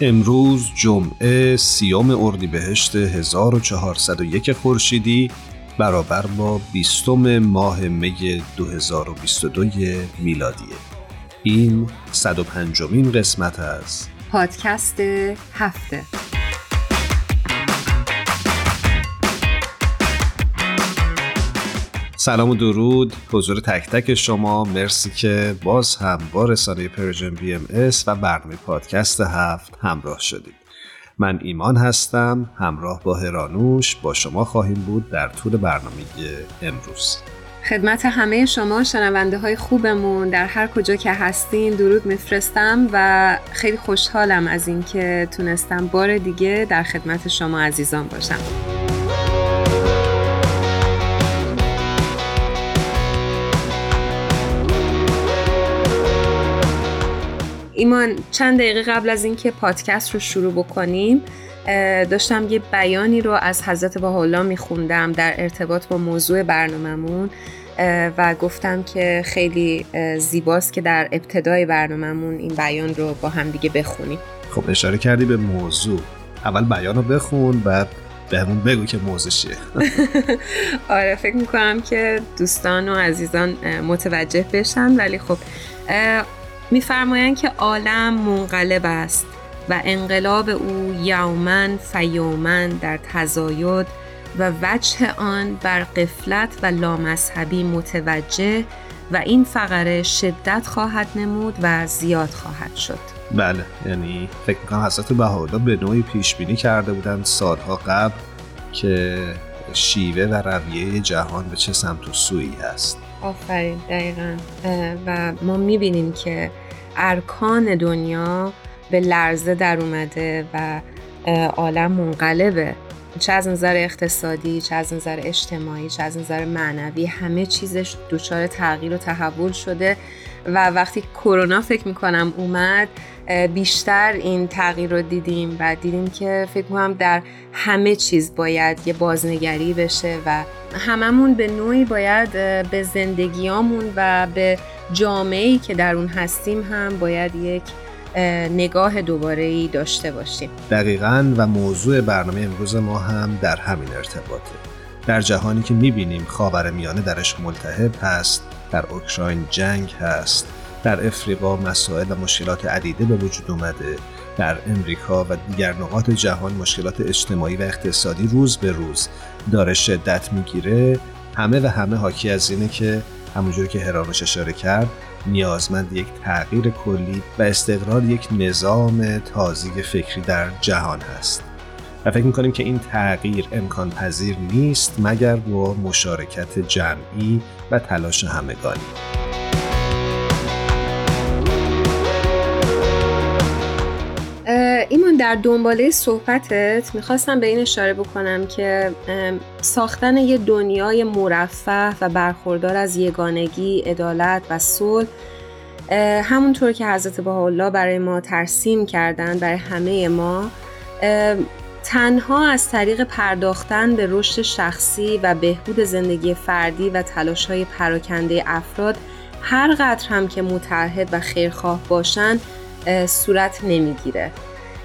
امروز جمعه سیام اردیبهشت 1401 خورشیدی برابر با بیستم ماه می 2022 میلادیه این 105مین قسمت از پادکست هفته. سلام و درود. حضور تک تک شما. مرسی که باز هم با رسانه Persian BMS و برنامه پادکست هفت همراه شدید. من ایمان هستم. همراه با هرانوش با شما خواهیم بود در طول برنامه امروز. خدمت همه شما شنونده های خوبمون در هر کجا که هستین. درود میفرستم و خیلی خوشحالم از اینکه تونستم بار دیگه در خدمت شما عزیزان باشم. ایمان چند دقیقه قبل از اینکه پادکست رو شروع بکنیم داشتم یه بیانی رو از حضرت الله میخوندم در ارتباط با موضوع برنامهمون و گفتم که خیلی زیباست که در ابتدای برنامهمون این بیان رو با هم دیگه بخونیم. خب اشاره کردی به موضوع. اول بیان رو بخون بعد بهمون بگو که موضوع چیه. آره فکر می‌کنم که دوستان و عزیزان متوجه بشن ولی خب میفرمایند که عالم منقلب است و انقلاب او یومن فیومن در تزاید و وجه آن بر قفلت و لامذهبی متوجه و این فقره شدت خواهد نمود و زیاد خواهد شد. بله یعنی فکر می‌کنم حضرت بهاءالله به نوعی پیش بینی کرده بودن سالها قبل که شیوه و رویه جهان به چه سمت و سویی هست. آفرین دقیقا. و ما می‌بینیم که ارکان دنیا به لرزه در اومده و عالم منقلبه. چه از نظر اقتصادی چه از نظر اجتماعی چه از نظر معنوی همه چیزش دچار تغییر و تحول شده. و وقتی کرونا فکر می‌کنم اومد بیشتر این تغییر رو دیدیم و دیدیم که فکر می‌کنم در همه چیز باید یه بازنگری بشه و هممون به نوعی باید به زندگیامون و به جامعه‌ای که در اون هستیم هم باید یک نگاه دوباره ای داشته باشیم. دقیقا و موضوع برنامه امروز ما هم در همین ارتباطه. در جهانی که می‌بینیم خاور میانه درش ملتهب هست. در اوکراین جنگ هست. در افریقا مسائل و مشکلات عدیده به وجود اومده. در امریکا و دیگر نقاط جهان مشکلات اجتماعی و اقتصادی روز به روز داره شدت می‌گیره. همه و همه حاکی از اینه که همونجور که هرانوش اشاره کرد نیازمند یک تغییر کلی و استقرار یک نظام تازه فکری در جهان هست. و فکر می‌کنیم که این تغییر امکان پذیر نیست مگر با مشارکت جمعی و تلاش همگانی. ایمان در دنباله صحبتت می‌خواستم به این اشاره بکنم که ساختن یه دنیای مرفه و برخوردار از یگانگی، عدالت و صلح همونطور که حضرت الله برای ما ترسیم کردن برای همه ما تنها از طریق پرداختن به رشد شخصی و بهبود زندگی فردی و تلاش های پراکنده افراد هر قدر هم که متحد و خیرخواه باشن صورت نمی‌گیره.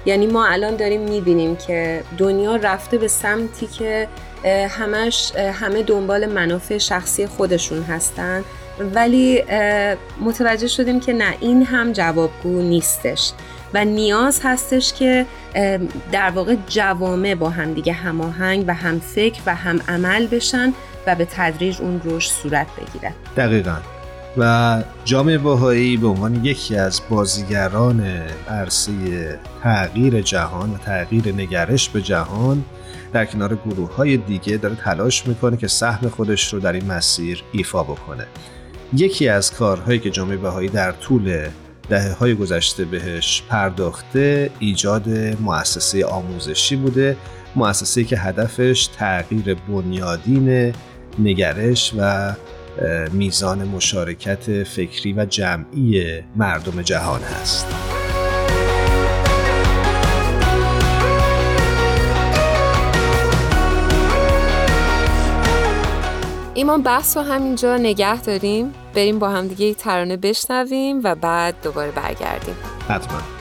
یعنی ما الان داریم می‌بینیم که دنیا رفته به سمتی که همش همه دنبال منافع شخصی خودشون هستن. ولی متوجه شدیم که نه این هم جوابگو نیستش. و نیاز هستش که در واقع جوامع با هم دیگه هماهنگ و هم فکر و هم عمل بشن و به تدریج اون رشد صورت بگیره. دقیقا. و جامعه باهایی به عنوان یکی از بازیگران عرصه تغییر جهان و تغییر نگرش به جهان در کنار گروه های دیگه داره تلاش می‌کنه که سهم خودش رو در این مسیر ایفا بکنه. یکی از کارهایی که جامعه بهایی در طول دهه های گذشته بهش پرداخته ایجاد مؤسسه آموزشی بوده مؤسسه که هدفش تغییر بنیادین نگرش و میزان مشارکت فکری و جمعی مردم جهان هست. ایمان بحث رو همینجا نگه داریم. بریم با هم دیگه ترانه بشنویم و بعد دوباره برگردیم. حتما.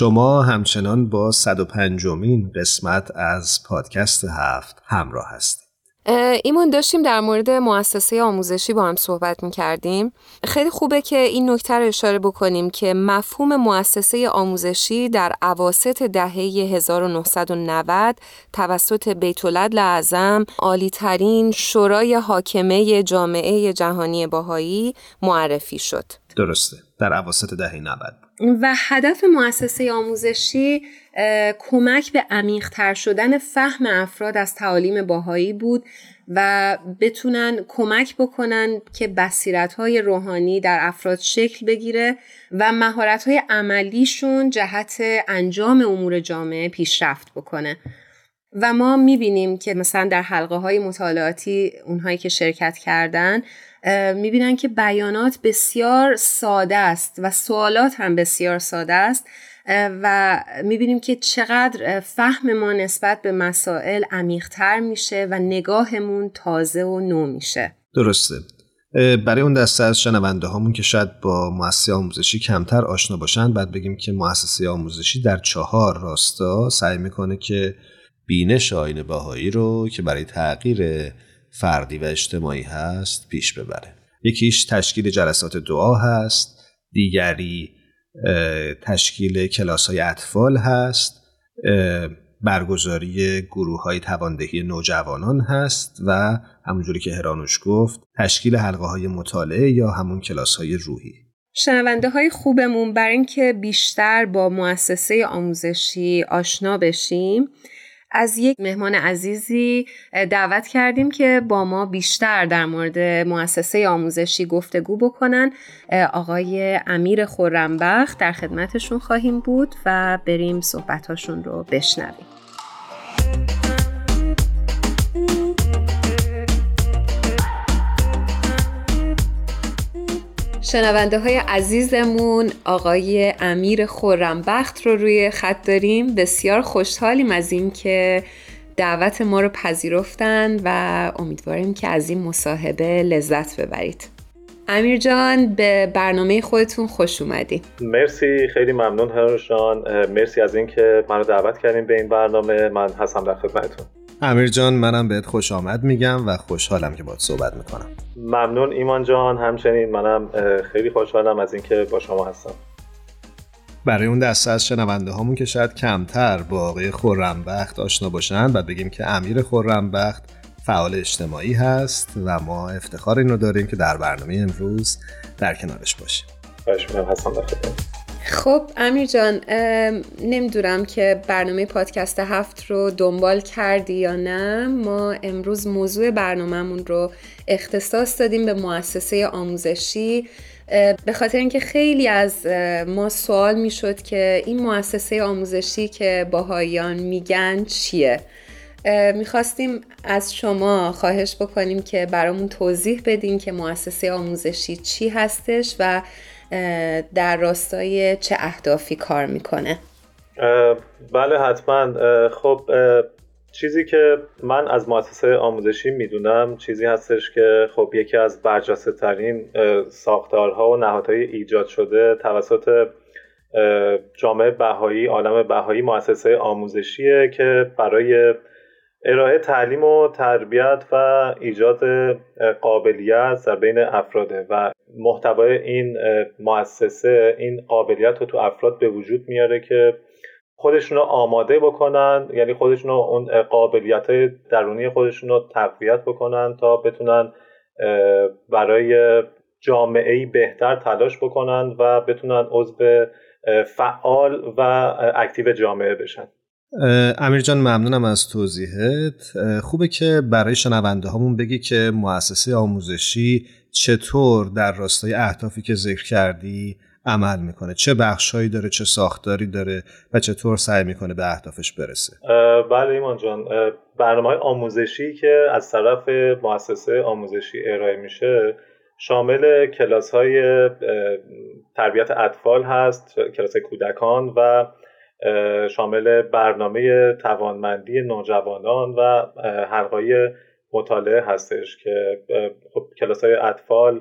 شما همچنان با 105 مین قسمت از پادکست هفت همراه هستید. ایمون داشتیم در مورد مؤسسه آموزشی با هم صحبت می کردیم. خیلی خوبه که این نکته رو اشاره بکنیم که مفهوم مؤسسه آموزشی در عواست دهه 1990 توسط بیت اعظم عالی ترین شورای حاکمه جامعه جهانی باهایی معرفی شد. درسته. در عواست دهه 90 و هدف مؤسسه آموزشی کمک به عمیقتر شدن فهم افراد از تعالیم باهایی بود و بتونن کمک بکنن که بصیرت های روحانی در افراد شکل بگیره و مهارت های عملیشون جهت انجام امور جامعه پیشرفت بکنه. و ما می‌بینیم که مثلا در حلقه های مطالعاتی اونهایی که شرکت کردن می‌بینن که بیانات بسیار ساده است و سوالات هم بسیار ساده است و می‌بینیم که چقدر فهم ما نسبت به مسائل عمیقتر میشه و نگاهمون تازه و نو میشه. درسته. برای اون دسته از شنونده هامون که شاید با مؤسسه آموزشی کمتر آشنا باشن بعد بگیم که مؤسسه آموزشی در چهار راستا سعی می‌کنه که بینش آین باهایی رو که برای تغییر فردی و اجتماعی هست پیش ببره. یکیش تشکیل جلسات دعا هست دیگری تشکیل کلاس های اطفال هست برگزاری گروه های تواندهی نوجوانان هست و همونجوری که هرانوش گفت تشکیل حلقه های مطالعه یا همون کلاس های روحی. شنونده های خوبمون برای اینکه بیشتر با مؤسسه آموزشی آشنا بشیم از یک مهمان عزیزی دعوت کردیم که با ما بیشتر در مورد مؤسسه آموزشی گفتگو بکنن. آقای امیر خورنبخت در خدمتشون خواهیم بود و بریم صحبتاشون رو بشنویم. شنونده های عزیزمون آقای امیر خورنبخت رو روی خط داریم. بسیار خوشحالیم از این که دعوت ما رو پذیرفتن و امیدواریم که از این مصاحبه لذت ببرید. امیر جان به برنامه خودتون خوش اومدید مرسی خیلی ممنون هرانوش جان. مرسی از اینکه منو دعوت کردیم به این برنامه. من هستم در خدمتتون. امیر جان منم بهت خوش آمد میگم و خوشحالم که باید صحبت می‌کنم. ممنون ایمان جان. همچنین منم خیلی خوشحالم از اینکه با شما هستم. برای اون دسته از شنونده هامون که شاید کمتر با آقای خورنبخت آشنا باشن و بگیم که امیر خورنبخت فعال اجتماعی هست و ما افتخار این رو داریم که در برنامه امروز در کنارش باشیم. هستم خب امیر جان نمی‌دونم که برنامه پادکست هفت رو دنبال کردی یا نه. ما امروز موضوع برنامهمون رو اختصاص دادیم به مؤسسه آموزشی. به خاطر اینکه خیلی از ما سوال می‌شد که این مؤسسه آموزشی که باهایان میگن چیه؟ می‌خواستیم از شما خواهش بکنیم که برامون توضیح بدین که مؤسسه آموزشی چی هستش و در راستای چه اهدافی کار می‌کنه؟ بله حتما. خب چیزی که من از مؤسسه آموزشی می‌دونم چیزی هستش که خب یکی از برجسته ترین ساختارها و نهادهای ایجاد شده توسط جامعه بهایی عالم بهایی مؤسسه آموزشیه که برای ارائه تعلیم و تربیت و ایجاد قابلیت در بین افراده و محتوای این مؤسسه این قابلیت رو تو افراد به وجود میاره که خودشون رو آماده بکنن یعنی خودشون اون قابلیت درونی خودشون رو تقویت بکنن تا بتونن برای جامعه بهتر تلاش بکنن و بتونن عضو فعال و اکتیو جامعه بشن. امیر جان ممنونم از توضیحت. خوبه که برای شنونده هامون بگی که مؤسسه آموزشی چطور در راستای اهدافی که ذکر کردی عمل می‌کنه؟ چه بخشهایی داره چه ساختاری داره و چطور سعی می‌کنه به اهدافش برسه؟ بله ایمان جان. برنامه های آموزشی که از طرف مؤسسه آموزشی ارائه میشه شامل کلاس های تربیت اطفال هست کلاس کودکان و شامل برنامه توانمندی نوجوانان و حلقای مطالعه هستش که خب کلاس های اطفال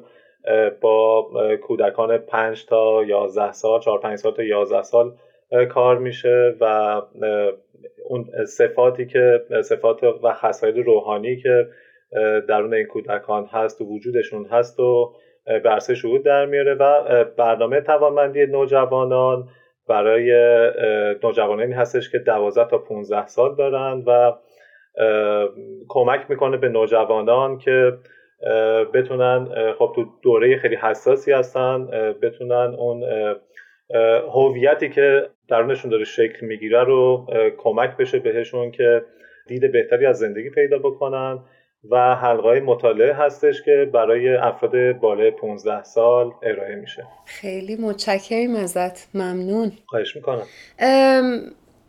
با کودکان 5 تا 11 سال 4 5 سال تا 11 سال کار میشه و اون صفاتی که صفات و خصایل روحانی که درون این کودکان هست و وجودشون هست و برسه شهود در میاره و برنامه توانمندی نوجوانان برای نوجوانانی هستش که 12 تا 15 سال دارن و کمک می‌کنه به نوجوانان که بتونن خب تو دوره خیلی حساسی هستن بتونن اون هویتی که درونشون داره شکل می‌گیره رو کمک بشه بهشون که دید بهتری از زندگی پیدا بکنن. و حلقه مطالعه هستش که برای افراد بالای 15 سال ارائه میشه. خیلی متشکرم ازت. ممنون. خواهش می‌کنم.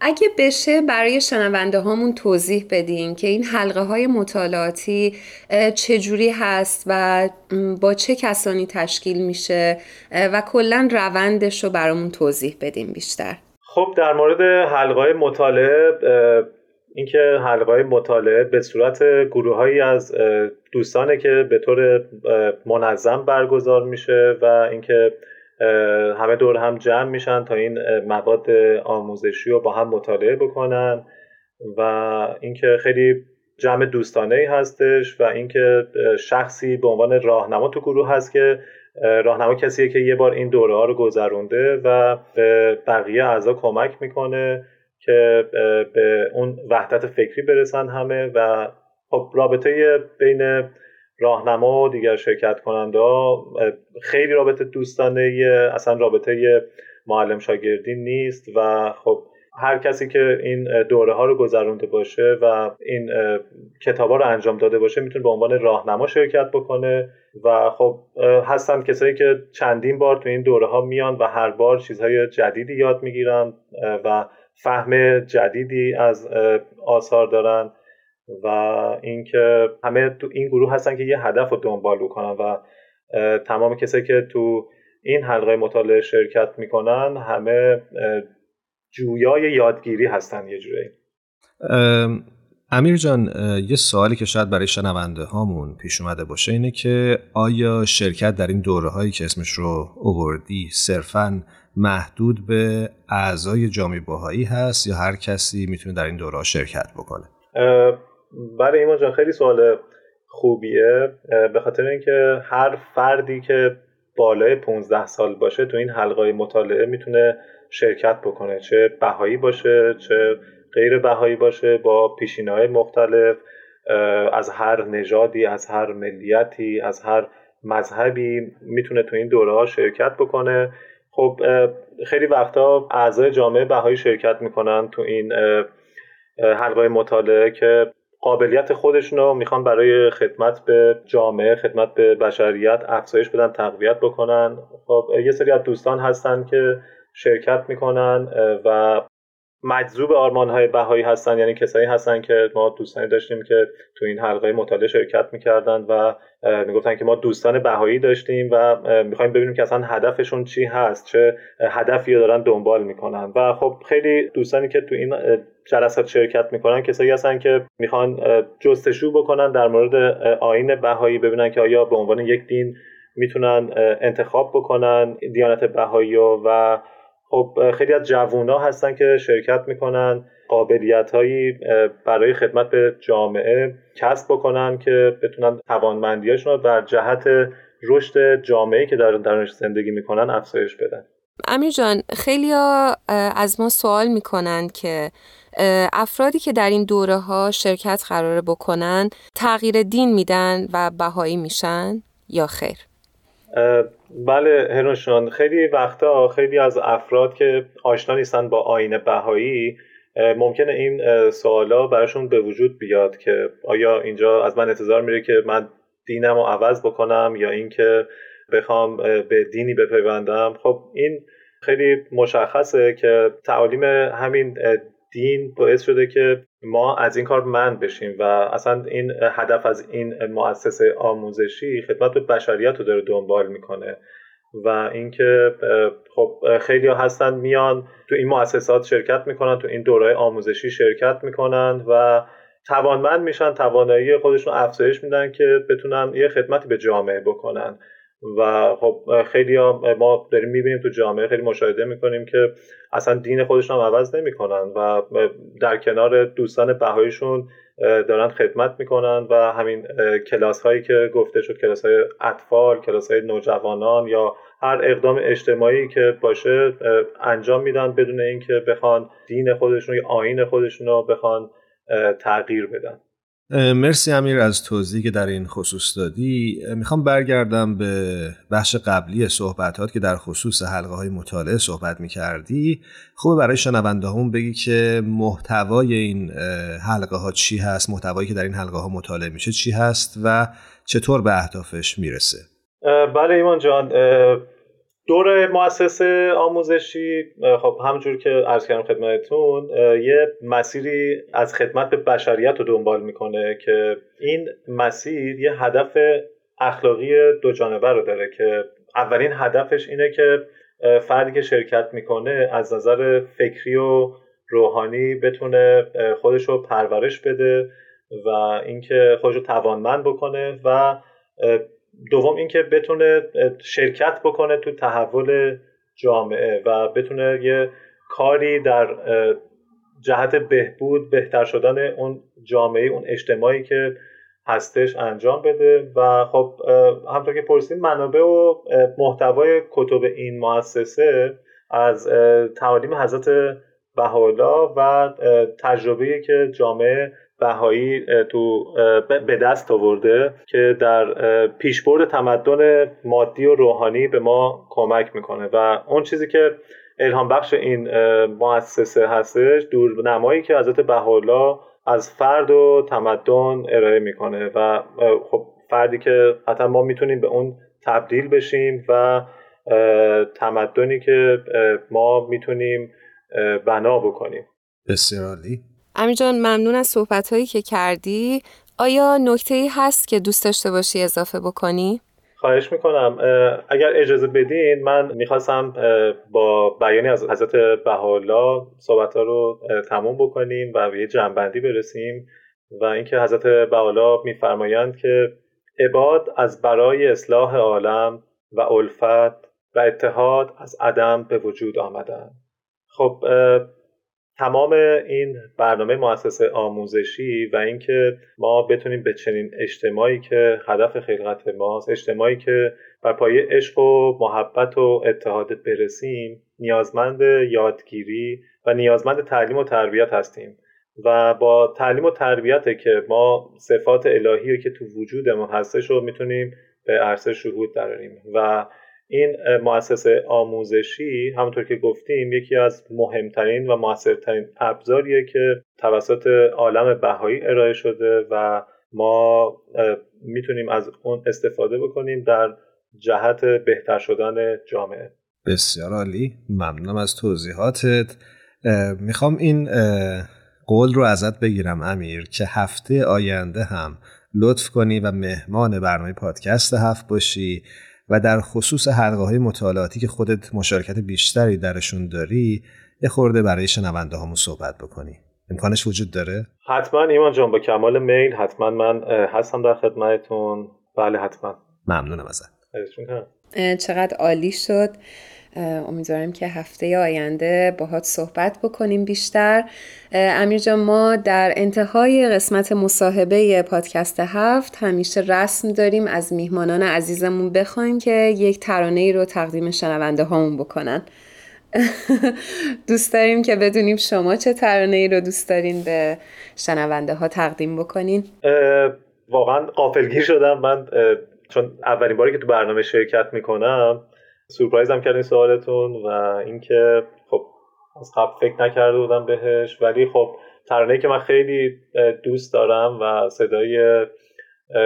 اگه بشه برای شنونده هامون توضیح بدین که این حلقه های مطالعاتی چجوری هست و با چه کسانی تشکیل میشه و کلا روندش رو برامون توضیح بدین بیشتر. خب در مورد حلقه مطالعه اینکه حلقه های مطالعه به صورت گروههایی از دوستانه که به طور منظم برگزار میشه و اینکه همه دور هم جمع میشن تا این مواد آموزشی رو با هم مطالعه بکنن و اینکه خیلی جمع دوستانه ای هستش و اینکه شخصی به عنوان راهنما تو گروه هست که راهنما کسیه که یه بار این دوره ها رو گذرونده و به بقیه اعضا کمک می‌کنه که به اون وحدت فکری برسن همه و خب رابطه بین راهنما و دیگر شرکت کننده خیلی رابطه دوستانه اصلا رابطه معلم شاگردی نیست و خب هر کسی که این دوره ها رو گذرونده باشه و این کتاب ها رو انجام داده باشه می‌تونه به عنوان راهنما شرکت بکنه و خب هستن کسایی که چندین بار تو این دوره ها میان و هر بار چیزهای جدیدی یاد می‌گیرن و فهم جدیدی از آثار دارن. و اینکه همه تو این گروه هستن که یه هدف رو دنبال بکنن و تمام کسایی که تو این حلقه مطالعه شرکت می‌کنن همه جویای یادگیری هستن یه جوری. امیر جان یه سوالی که شاید برای شنونده هامون پیش اومده باشه اینه که آیا شرکت در این دوره هایی که اسمش رو اووردی صرفا محدود به اعضای جامعه باهایی هست یا هر کسی می‌تونه در این دوره شرکت بکنه؟ برای ایمان جان خیلی سوال خوبیه. به خاطر اینکه هر فردی که بالای 15 سال باشه تو این حلقه مطالعه می‌تونه شرکت بکنه. چه بهایی باشه چه غیر بهایی باشه با پیشینه های مختلف از هر نژادی از هر ملیتی از هر مذهبی می‌تونه تو این دوره ها شرکت بکنه. خب خیلی وقتا اعضای جامعه بهایی شرکت می‌کنن تو این حلقه مطالعه که قابلیت خودشون رو می‌خوان برای خدمت به جامعه خدمت به بشریت افزایش بدن تقویت بکنن. خب یه سری از دوستان هستن که شرکت می‌کنن و مجذوب آرمان های بهایی هستن یعنی کسایی هستن که ما دوستانی داشتیم که تو این حلقه مطالعه شرکت می‌کردن و می‌گفتن که ما دوستان بهایی داشتیم و می‌خوایم ببینیم که اصلا هدفشون چی هست چه هدفی دارن دنبال می‌کنن. و خب خیلی دوستانی که تو این جلسات شرکت می‌کنن کسایی هستن که می‌خوان جستجو بکنن در مورد آین بهایی ببینن که آیا به عنوان یک دین می‌تونن انتخاب بکنن دیانت بهایی و خب خیلی از جوونا هستن که شرکت می‌کنن قابلیت هایی برای خدمت به جامعه کسب بکنن که بتونن توانمندیاشون رو در جهت رشد جامعه که در درونش زندگی می‌کنن افزایش بدن. امیر جان خیلی از ما سوال می‌کنن که افرادی که در این دوره ها شرکت قراره بکنن تغییر دین میدن و بهایی میشن یا خیر؟ بله هرونشان خیلی وقتا خیلی از افراد که آشنا نیستن با آین بهایی ممکنه این سوالا براشون به وجود بیاد که آیا اینجا از من انتظار میره که من دینم رو عوض بکنم یا اینکه بخوام به دینی بپیوندم. خب این خیلی مشخصه که تعالیم همین دین باعث شده که ما از این کار من بشیم و اصلا این هدف از این مؤسسه آموزشی خدمت به بشریت رو داره دنبال می‌کنه و اینکه خب خیلی ها هستن میان تو این مؤسسات شرکت می‌کنن تو این دوره آموزشی شرکت می‌کنن و توانمند میشن توانایی خودشون افزایش میدن که بتونن یه خدمتی به جامعه بکنن. و خب خیلی ما داریم می‌بینیم تو جامعه خیلی مشاهده می‌کنیم که اصلا دین خودشون هم عوض نمی‌کنن و در کنار دوستان بهاییشون دارن خدمت می‌کنن و همین کلاس هایی که گفته شد کلاس های اطفال کلاس های نوجوانان یا هر اقدام اجتماعی که باشه انجام میدن بدون اینکه بخوان دین خودشون یا آین خودشون رو بخوان تغییر بدن. مرسی امیر از توضیحی که در این خصوص دادی. می‌خوام برگردم به بخش قبلی صحبتات که در خصوص حلقه های مطالعه صحبت می‌کردی. خوبه برای شنونده هم بگی که محتوای این حلقه ها چی هست محتوایی که در این حلقه ها مطالعه میشه چی هست و چطور به اهدافش می‌رسه. بله ایمان جان دور مؤسسه آموزشی خب همونجور که عرض کردم خدمتتون یه مسیری از خدمت به بشریت رو دنبال می‌کنه که این مسیر یه هدف اخلاقی دو جانبه رو داره که اولین هدفش اینه که فردی که شرکت می‌کنه از نظر فکری و روحانی بتونه خودش رو پرورش بده و اینکه خودش رو توانمند بکنه و دوم اینکه بتونه شرکت بکنه تو تحول جامعه و بتونه یه کاری در جهت بهبود بهتر شدن اون جامعه اون اجتماعی که هستش انجام بده. و خب همطور که پرسید منابع و محتوای کتب این مؤسسه از تعالیم حضرت بهاءالله و تجربه که جامعه بهایی تو به دست آورده که در پیشبرد تمدن مادی و روحانی به ما کمک می‌کنه. و اون چیزی که الهام بخش این مؤسسه هستش دور نمایی که حضرت بهاءالله از فرد و تمدن ارائه می‌کنه. و خب فردی که حتی ما می‌تونیم به اون تبدیل بشیم و تمدنی که ما می‌تونیم بنا بکنیم. بسیار عالی. امیر جان ممنون از صحبت هایی که کردی. آیا نکته ای هست که دوست داشته باشی اضافه بکنی؟ خواهش می‌کنم. اگر اجازه بدین من می‌خواستم با بیانی از حضرت بهاءالله صحبت ها رو تموم بکنیم و به یه جنبندی برسیم و اینکه حضرت بهاءالله میفرمایند که عباد از برای اصلاح عالم و الفت و اتحاد از عدم به وجود آمدن خب تمام این برنامه مؤسسه آموزشی و اینکه ما بتونیم به چنین اجتماعی که هدف خلقت ماست اجتماعی که بر پایه عشق و محبت و اتحاد برسیم نیازمند یادگیری و نیازمند تعلیم و تربیت هستیم. و با تعلیم و تربیت که ما صفات الهی که تو وجودمون هستش رو می‌تونیم به عرصه شهود دراریم. و این مؤسسه آموزشی همونطور که گفتیم یکی از مهمترین و موثرترین ابزاریه که توسط عالم بهایی ارائه شده و ما می‌تونیم از اون استفاده بکنیم در جهت بهتر شدن جامعه. بسیار عالی. ممنونم از توضیحاتت. می‌خوام این قول رو ازت بگیرم امیر که هفته آینده هم لطف کنی و مهمان برنامه پادکست هفت باشی. و در خصوص حلقه های مطالعاتی که خودت مشارکت بیشتری درشون داری یه خورده برای شنونده همون صحبت بکنی. امکانش وجود داره؟ حتما ایمان جان با کمال میل حتما من هستم در خدمتتون. بله حتما. ممنونم ازت. چقدر عالی شد. امیدوارم که هفته آینده باهات صحبت بکنیم بیشتر. امیر جان ما در انتهای قسمت مصاحبه پادکست هفت همیشه رسم داریم از میهمانان عزیزمون بخوایم که یک ترانه ای رو تقدیم شنونده هامون بکنن. دوست داریم که بدونیم شما چه ترانه ای رو دوست دارین به شنونده ها تقدیم بکنین. واقعا قافلگیر شدم. من چون اولین باری که تو برنامه شرکت می‌کنم سورپرایز هم کردین سوالتون و اینکه خب از قبل فکر نکرده بودم بهش ولی خب ترانه‌ای که من خیلی دوست دارم و صدای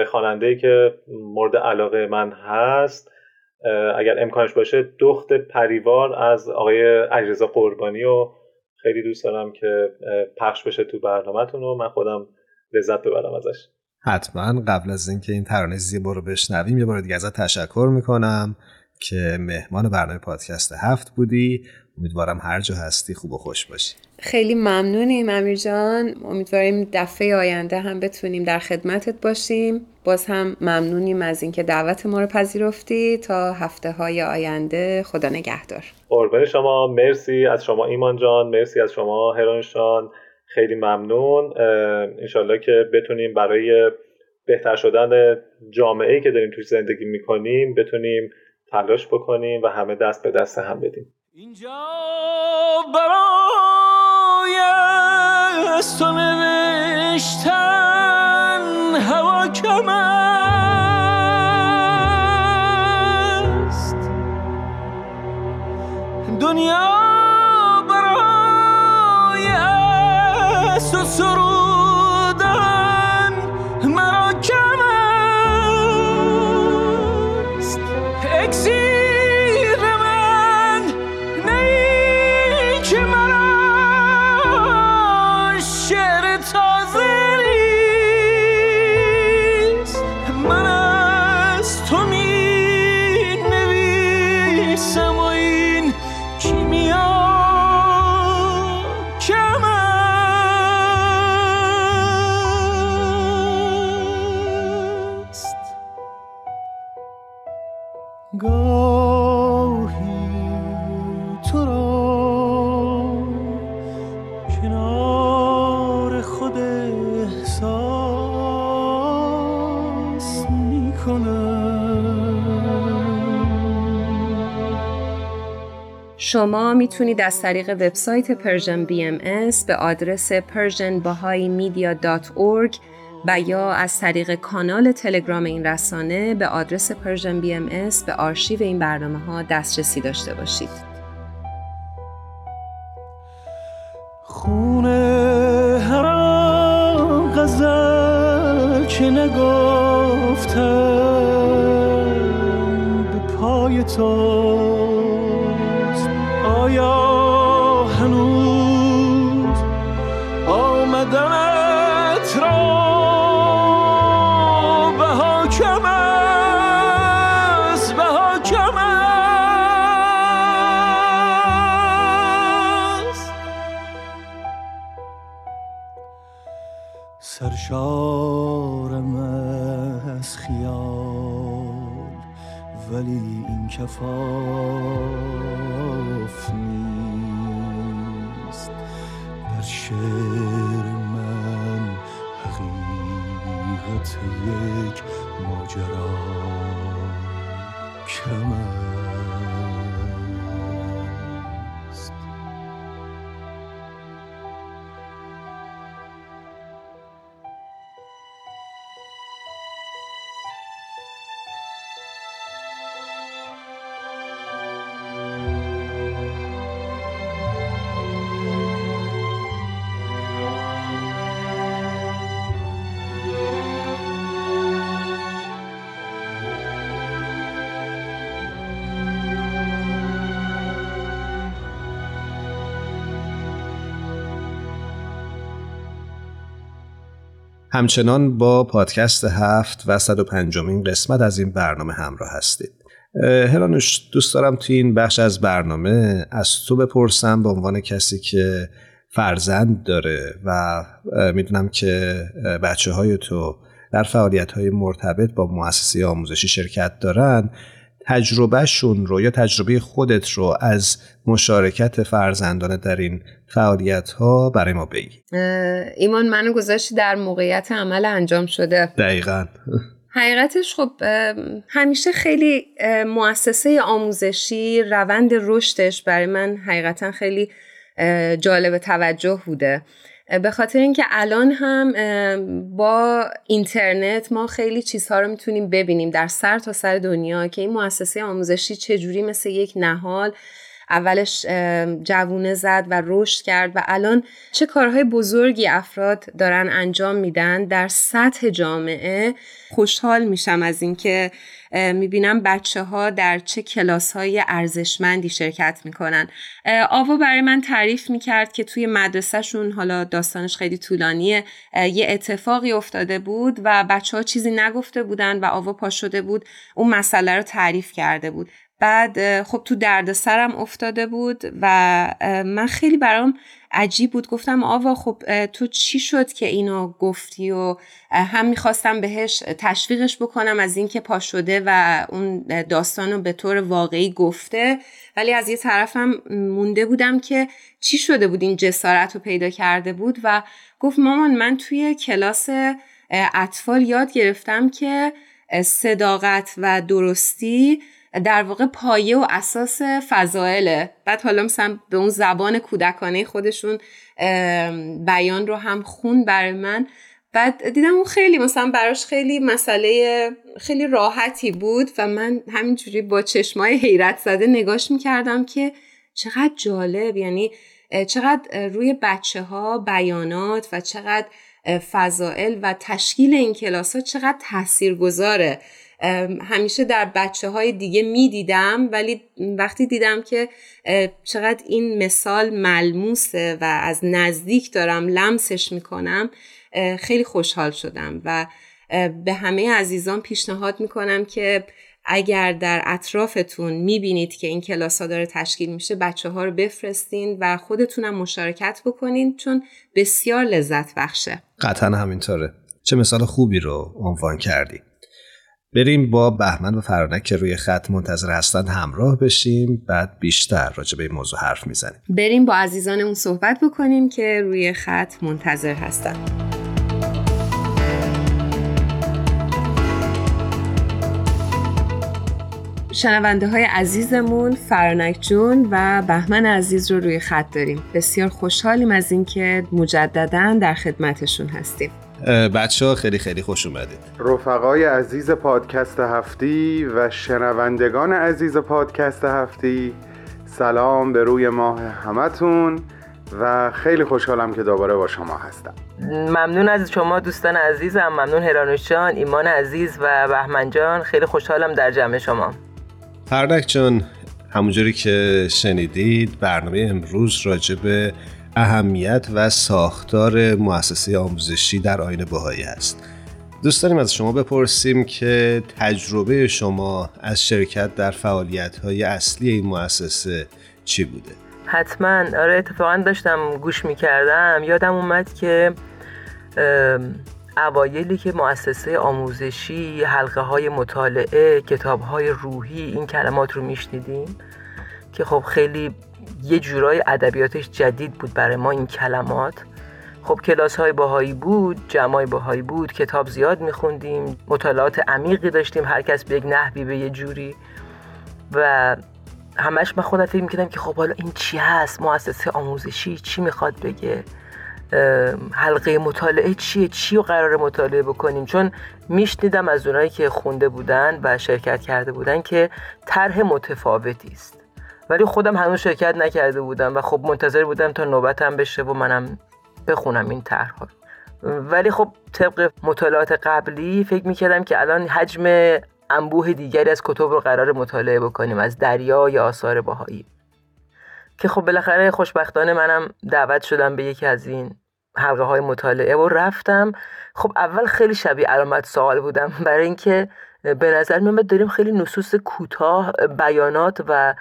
خواننده که مورد علاقه من هست اگر امکانش باشه دخت پریوار از آقای علیرضا قربانی و خیلی دوست دارم که پخش بشه تو برنامهتون و من خودم لذت ببرم ازش. حتما. قبل از اینکه این ترانه زیبا رو بشنویم یه بار دیگه ازت تشکر می‌کنم. که مهمان برنامه پادکست هفت بودی. امیدوارم هر جا هستی خوب و خوش باشی. خیلی ممنونیم امیر جان. امیدواریم دفعه آینده هم بتونیم در خدمتت باشیم. باز هم ممنونیم از اینکه دعوت ما رو پذیرفتی تا هفته های آینده. خدا نگهدار. قربان شما. مرسی از شما ایمان جان. مرسی از شما هرانشان خیلی ممنون. انشالله که بتونیم برای بهتر شدن جامعه ای که داریم توش زندگی می‌کنیم بتونیم تلاش بکنیم و همه دست به دست هم بدیم. اینجا برای تو نوشتن کم است. دنیا برای است و شما می‌تونید از طریق وبسایت Persian BMS به آدرس persianbahaimedia.org و یا از طریق کانال تلگرام این رسانه به آدرس Persian BMS به آرشیو این برنامه ها دسترسی داشته باشید. خون هر غزل که نگفتم به پای توست سرشارم از خیال ولی این کفاف نیست. در شعر من حقیقت یک ماجرا کم همچنان با پادکست هفت و 105 این قسمت از این برنامه همراه هستید. هرانوش دوست دارم توی این بخش از برنامه از تو بپرسم به عنوان کسی که فرزند داره و می‌دونم که بچه های تو در فعالیت های مرتبط با مؤسسه آموزشی شرکت دارن تجربهشون رو یا تجربه خودت رو از مشارکت فرزندانه در این فعالیت ها برای ما بگی. ایمان منو گذاشتی در موقعیت عمل انجام شده. دقیقا. حقیقتش خب همیشه خیلی مؤسسه آموزشی روند رشدش برای من حقیقتا خیلی جالب توجه بوده. به خاطر اینکه الان هم با اینترنت ما خیلی چیزها رو می‌تونیم ببینیم در سر تا سر دنیا که این مؤسسه آموزشی چجوری مثل یک نهال اولش جوونه زد و رشد کرد و الان چه کارهای بزرگی افراد دارن انجام میدن در سطح جامعه خوشحال میشم از اینکه می‌بینم بچه ها در چه کلاس های ارزشمندی شرکت می‌کنن. آوا برای من تعریف می‌کرد که توی مدرسهشون حالا داستانش خیلی طولانیه یه اتفاقی افتاده بود و بچه ها چیزی نگفته بودن و آوا پا شده بود اون مسئله رو تعریف کرده بود. بعد خب تو درد سرم افتاده بود و من خیلی برام عجیب بود. گفتم آوا خب تو چی شد که اینو گفتی و هم می‌خواستم بهش تشویقش بکنم از اینکه پا شده و اون داستان رو به طور واقعی گفته. ولی از یه طرفم مونده بودم که چی شده بود این جسارت رو پیدا کرده بود و گفت مامان من توی کلاس اطفال یاد گرفتم که صداقت و درستی در واقع پایه و اساس فضائله. بعد حالا مثلا به اون زبان کودکانه خودشون بیان رو هم خون برای من. بعد دیدم اون خیلی مثلا براش خیلی مسئله خیلی راحتی بود و من همینجوری با چشمای حیرت زده نگاش می‌کردم که چقدر جالب. یعنی چقدر روی بچه ها بیانات و چقدر فضائل و تشکیل این کلاس ها چقدر تاثیر گذاره همیشه در بچه های دیگه می دیدم ولی وقتی دیدم که چقدر این مثال ملموسه و از نزدیک دارم لمسش می‌کنم خیلی خوشحال شدم و به همه عزیزان پیشنهاد می‌کنم که اگر در اطرافتون می‌بینید که این کلاس ها داره تشکیل میشه بچه ها رو بفرستین و خودتونم مشارکت بکنین چون بسیار لذت بخشه. قطعا همینطوره. چه مثال خوبی رو عنوان کردی. بریم با بهمن و فرانک که روی خط منتظر هستند همراه بشیم بعد بیشتر راجع به این موضوع حرف می‌زنیم. بریم با عزیزانمون صحبت بکنیم که روی خط منتظر هستند شنونده های عزیزمون فرانک جون و بهمن عزیز رو روی خط داریم. بسیار خوشحالیم از اینکه مجددا در خدمتشون هستیم. بچه ها خیلی خیلی خوش اومدید. رفقای عزیز پادکست هفتی و شنوندگان عزیز پادکست هفتی سلام به روی ماه همتون و خیلی خوشحالم که دوباره با شما هستم. ممنون از شما دوستان عزیزم ممنون هرانوشان ایمان عزیز و بهمن جان. خیلی خوشحالم در جمع شما. فردک جان همونجوری که شنیدید برنامه امروز راجع به اهمیت و ساختار مؤسسه آموزشی در آین بهایی است. دوست داریم از شما بپرسیم که تجربه شما از شرکت در فعالیت های اصلی این مؤسسه چی بوده؟ حتما. آره اتفاقا داشتم گوش می‌کردم. یادم اومد که اوایلی که مؤسسه آموزشی حلقه های مطالعه کتاب های روحی این کلمات رو میشنیدیم که خب خیلی یه جورای ادبیاتش جدید بود برای ما این کلمات. خب کلاس های باهایی بود جمعای باهایی بود کتاب زیاد میخوندیم مطالعات عمیقی داشتیم هر کس به یک نحوی به یه جوری. و همش من خودم فکر می‌کردم که خب حالا این چی هست؟ مؤسسه آموزشی چی می‌خواد بگه؟ حلقه مطالعه چیه؟ چی رو قرار مطالعه بکنیم؟ چون میشنیدم از اونایی که خونده بودن و شرکت کرده بودن که طرح متفاوتی است. ولی خودم هنوز شرکت نکرده بودم و خب منتظر بودم تا نوبتم بشه و منم بخونم این طرح ولی خب طبق مطالعات قبلی فکر می‌کردم که الان حجم انبوه دیگری از کتب رو قرار مطالعه بکنیم از دریا یا آثار باهایی که خب بالاخره خوشبختانه منم دعوت شدم به یکی از این حلقه های مطالعه و رفتم. خب اول خیلی شبیه علامت سوال بودم برای اینکه به نظر میاد داریم خیلی نصوص کوتاه بیانات و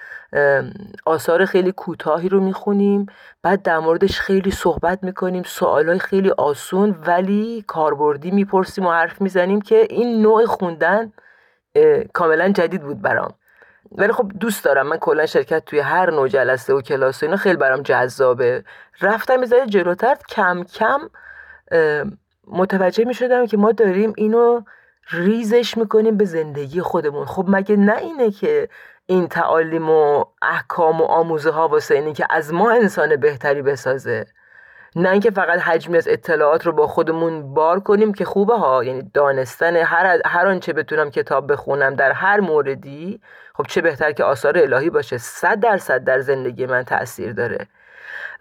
آثار خیلی کوتاهی رو می‌خونیم. بعد در موردش خیلی صحبت می‌کنیم. سوالای خیلی آسون ولی کاربردی می‌پرسیم و حرف می‌زنیم که این نوع خوندن کاملا جدید بود برام. ولی خب دوست دارم. من کلا شرکت توی هر نوع جلسه و کلاس و اینا خیلی برام جذابه. رفتم می‌ذاره جلوتر. کم کم متوجه می‌شدم که ما داریم اینو ریزش می‌کنیم به زندگی خودمون. خب مگه نه اینه که این تعالیم و احکام و آموزه ها واسه اینه که از ما انسان بهتری بسازه؟ نه اینکه فقط حجمی از اطلاعات رو با خودمون بار کنیم که خوبه ها. یعنی دانستن هر هر آنچه بتونم کتاب بخونم در هر موردی خب چه بهتر که آثار الهی باشه. صد درصد در زندگی من تاثیر داره.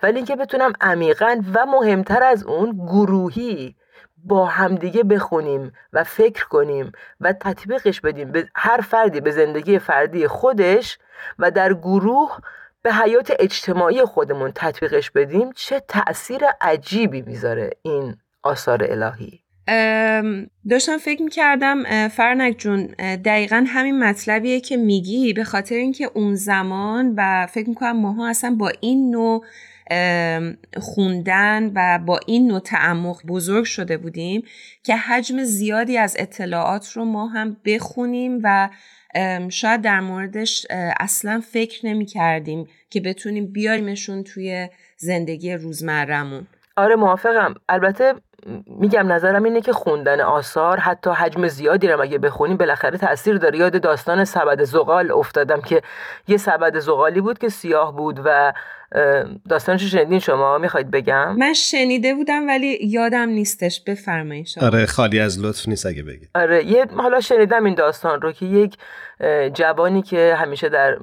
ولی اینکه بتونم عمیقا و مهمتر از اون گروهی با همدیگه بخونیم و فکر کنیم و تطبیقش بدیم به هر فردی به زندگی فردی خودش و در گروه به حیات اجتماعی خودمون تطبیقش بدیم چه تأثیر عجیبی می‌ذاره این آثار الهی. داشتم فکر می‌کردم فرنک جون دقیقا همین مطلبیه که میگی به خاطر اینکه اون زمان و فکر می‌کنم ماها اصلا با این نوع خوندن و با این نوع تعمق بزرگ شده بودیم که حجم زیادی از اطلاعات رو ما هم بخونیم و شاید در موردش اصلا فکر نمی کردیم که بتونیم بیاریمشون توی زندگی روزمرمون آره موافقم. البته میگم نظرم اینه که خوندن آثار حتی حجم زیادی رو اگه بخونیم بالاخره تاثیر داره. یاد داستان سبد زغال افتادم که یه سبد زغالی بود که سیاه بود و داستانشو شنیدین شما؟ می‌خواید بگم؟ من شنیده بودم ولی یادم نیستش. بفرمایید شما. آره خالی از لطف نیست اگه بگی آره یه حالا شنیدم این داستان رو که یک جوانی که همیشه در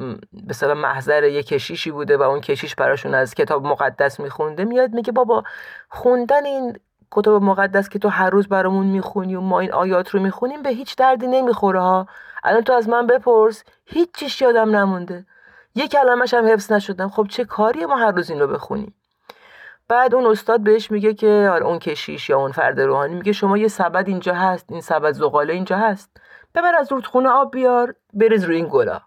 به محضر یک کشیشی بوده و اون کشیش براشون از کتاب مقدس میخونده میاد میگه بابا خوندن این کتاب مقدس که تو هر روز برامون می‌خونی و ما این آیات رو می‌خونیم به هیچ دردی نمی‌خوره ها. الان تو از من بپرس هیچ چیش یادم نمونده. یه کلمش هم حفظ نشدم. خب چه کاریه ما هر روز این رو بخونیم؟ بعد اون استاد بهش میگه که آره اون کشیش یا اون فرد روحانی میگه شما یه سبد اینجا هست این سبد زغاله اینجا هست. ببر از رودخونه آب بیار بریز روی این گلا.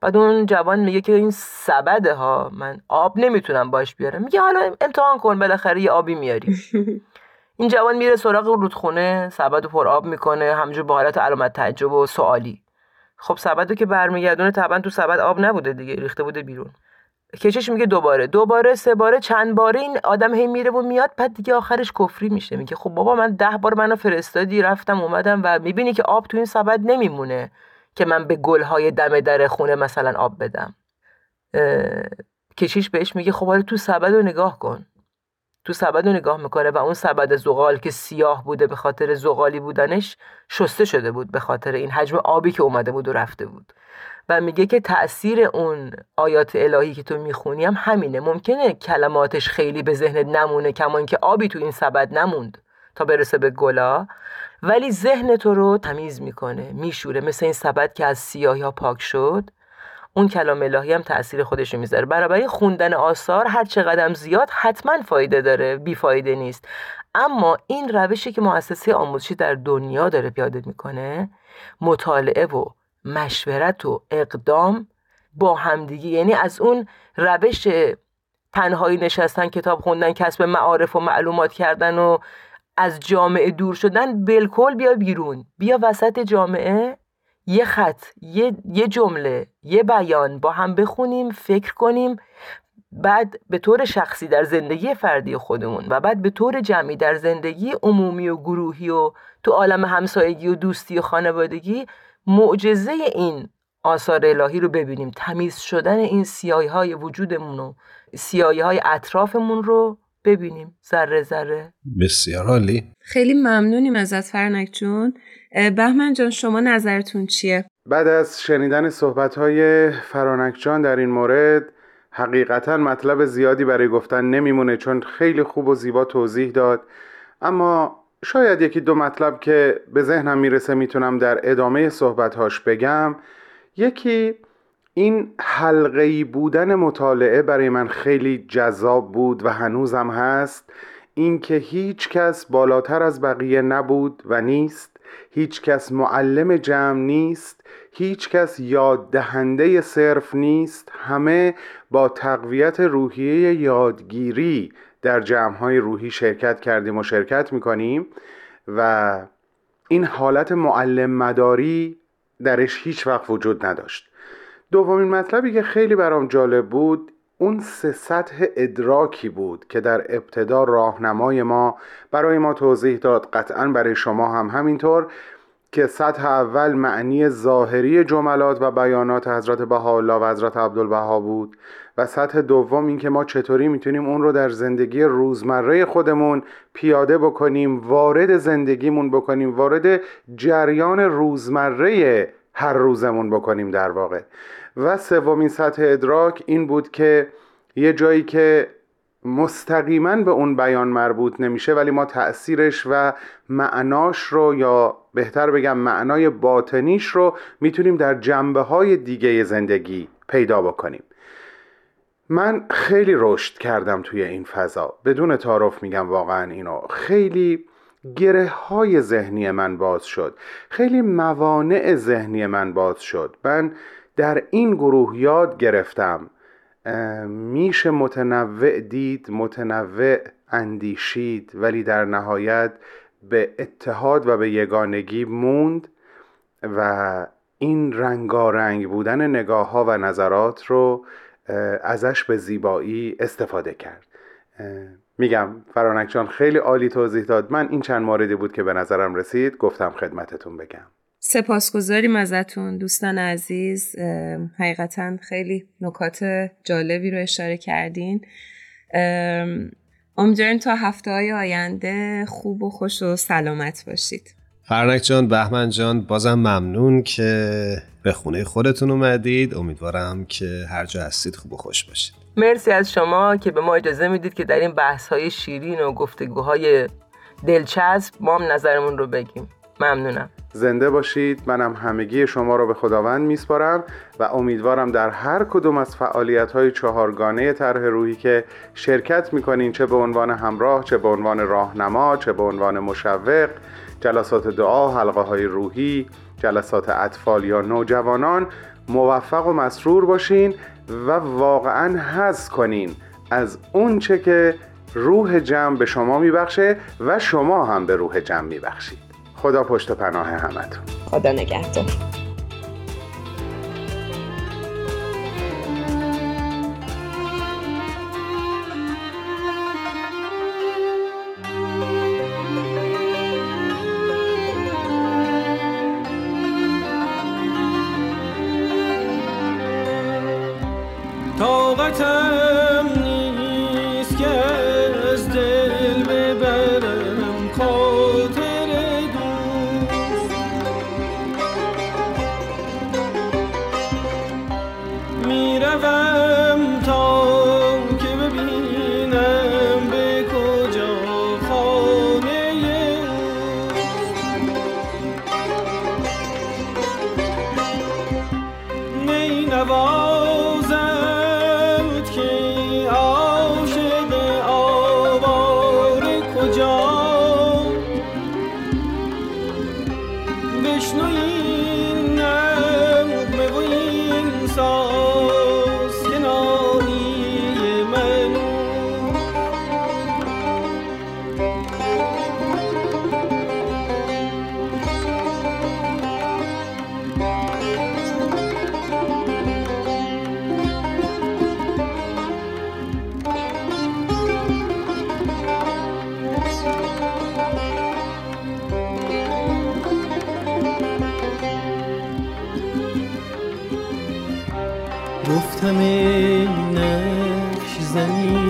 بعد اون جوان میگه که این سبده ها من آب نمی‌تونم باش بیارم. میگه حالا امتحان کن بالاخره یه آبی میاری این جوان میره سراغ رودخونه سبد پر آب می‌کنه همجور با حالت علامت تعجب و سوالی. خب سبد که برمیگردونه طبعا تو سبد آب نبوده دیگه ریخته بوده بیرون. کشش میگه دوباره دوباره سه باره چند باره این آدم هی میره و میاد بعد دیگه آخرش کفری میشه. میگه خب بابا من ده بار منو فرستادی رفتم اومدم و می‌بینی که آب تو این سبد نمیمونه که من به گلهای دم در خونه مثلا آب بدم. کشیش بهش میگه خب تو سبد رو نگاه کن. تو سبد رو نگاه می‌کنه و اون سبد زغال که سیاه بوده به خاطر زغالی بودنش شسته شده بود به خاطر این حجم آبی که اومده بود و رفته بود. و میگه که تأثیر اون آیات الهی که تو می‌خونی هم همینه. ممکنه کلماتش خیلی به ذهنت نمونه کما اینکه آبی تو این سبد نموند تا برسه به گلا ولی ذهن تو رو تمیز می‌کنه میشوره. مثل این سبد که از سیاهی ها پاک شد. اون کلام الهی هم تاثیر خودش رو می‌ذاره. برای خوندن آثار هر چقدر زیاد حتما فایده داره بیفایده نیست. اما این روشی که مؤسسه آموزشی در دنیا داره پیاده می‌کنه مطالعه و مشورت و اقدام با همدیگی یعنی از اون روش تنهایی نشستن کتاب خوندن کسب معارف و معلومات کردن و از جامعه دور شدن بالکل بیا بیرون. بیا وسط جامعه. یه خط یه, یه جمله یه بیان با هم بخونیم فکر کنیم بعد به طور شخصی در زندگی فردی خودمون و بعد به طور جمعی در زندگی عمومی و گروهی و تو عالم همسایگی و دوستی و خانوادگی معجزه این آثار الهی رو ببینیم. تمیز شدن این سیایی های وجودمون و سیایی های اطرافمون رو ببینیم. ذره ذره. بسیار عالی. خیلی ممنونیم ازت فرنک جون. بهمن جان شما نظرتون چیه؟ بعد از شنیدن صحبت های فرانک جان در این مورد حقیقتا مطلب زیادی برای گفتن نمیمونه چون خیلی خوب و زیبا توضیح داد. اما شاید یکی دو مطلب که به ذهنم می‌رسه می‌تونم در ادامه صحبتهاش بگم. یکی این حلقه‌ای بودن مطالعه برای من خیلی جذاب بود و هنوزم هست. اینکه هیچ کس بالاتر از بقیه نبود و نیست. هیچ کس معلم جمع نیست هیچ کس یاد دهنده صرف نیست همه با تقویت روحیه یادگیری در جمعهای روحی شرکت کردیم و شرکت می‌کنیم و این حالت معلم مداری درش هیچ وقت وجود نداشت. دومین مطلبی که خیلی برام جالب بود اون سه سطح ادراکی بود که در ابتدا راهنمای ما برای ما توضیح داد. قطعا برای شما هم همینطور که سطح اول معنی ظاهری جملات و بیانات حضرت بهاءالله و حضرت عبدالبها بود و سطح دوم اینکه ما چطوری می‌تونیم اون رو در زندگی روزمره خودمون پیاده بکنیم وارد زندگیمون بکنیم وارد جریان روزمره هر روزمون بکنیم در واقع. و سومین سطح ادراک این بود که یه جایی که مستقیما به اون بیان مربوط نمیشه ولی ما تأثیرش و معناش رو یا بهتر بگم معنای باطنیش رو می‌تونیم در جنبه های دیگه زندگی پیدا بکنیم. من خیلی رشد کردم توی این فضا. بدون تعارف میگم واقعا اینو. خیلی گره های ذهنی من باز شد. خیلی موانع ذهنی من باز شد. من در این گروه یاد گرفتم. میشه متنوع دید متنوع اندیشید ولی در نهایت به اتحاد و به یگانگی موند و این رنگارنگ بودن نگاه ها و نظرات رو ازش به زیبایی استفاده کرد. میگم فرانک جان خیلی عالی توضیح داد. من این چند موردی بود که به نظرم رسید گفتم خدمتتون بگم. سپاسگزاریم ازتون دوستان عزیز. حقیقتا خیلی نکات جالبی رو اشاره کردین. امیدواریم تا هفته های آینده خوب و خوش و سلامت باشید. فرنک جان بهمن جان بازم ممنون که به خونه خودتون اومدید. امیدوارم که هر جا هستید خوب و خوش باشید. مرسی از شما که به ما اجازه می‌دید که در این بحث های شیرین و گفتگوهای دلچسب ما هم نظرمون رو بگیم. ممنونم. زنده باشید. منم همگی شما رو به خداوند میسپارم و امیدوارم در هر کدوم از فعالیت های چهارگانه طرح روحی که شرکت می‌کنین چه به عنوان همراه چه به عنوان راهنما چه به عنوان مشوق جلسات دعا حلقه های روحی جلسات اطفال یا نوجوانان موفق و مسرور باشین و واقعا حز کنین از اون چه که روح جمع به شما میبخشه و شما هم به روح جمع میبخشید. خدا پشت پناه همتون. خدا نگهدار.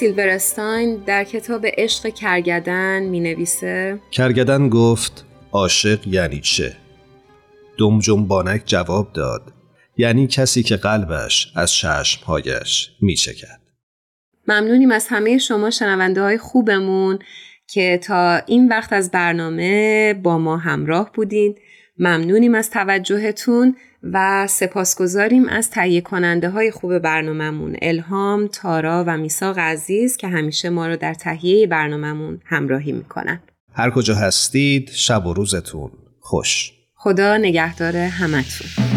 سیلورستاین در کتاب عشق کرگدن می نویسه کرگدن گفت عاشق یعنی چه؟ دم جنبانک جواب داد یعنی کسی که قلبش از چشمهایش می چکد. ممنونیم از همه شما شنونده های خوبمون که تا این وقت از برنامه با ما همراه بودین ممنونیم از توجهتون و سپاسگزاریم از تهیه کننده های خوب برنامهمون. الهام، تارا و میساق عزیز که همیشه ما رو در تهیه برنامهمون همراهی می‌کنن. هر کجا هستید شب و روزتون خوش. خدا نگهدار همتون.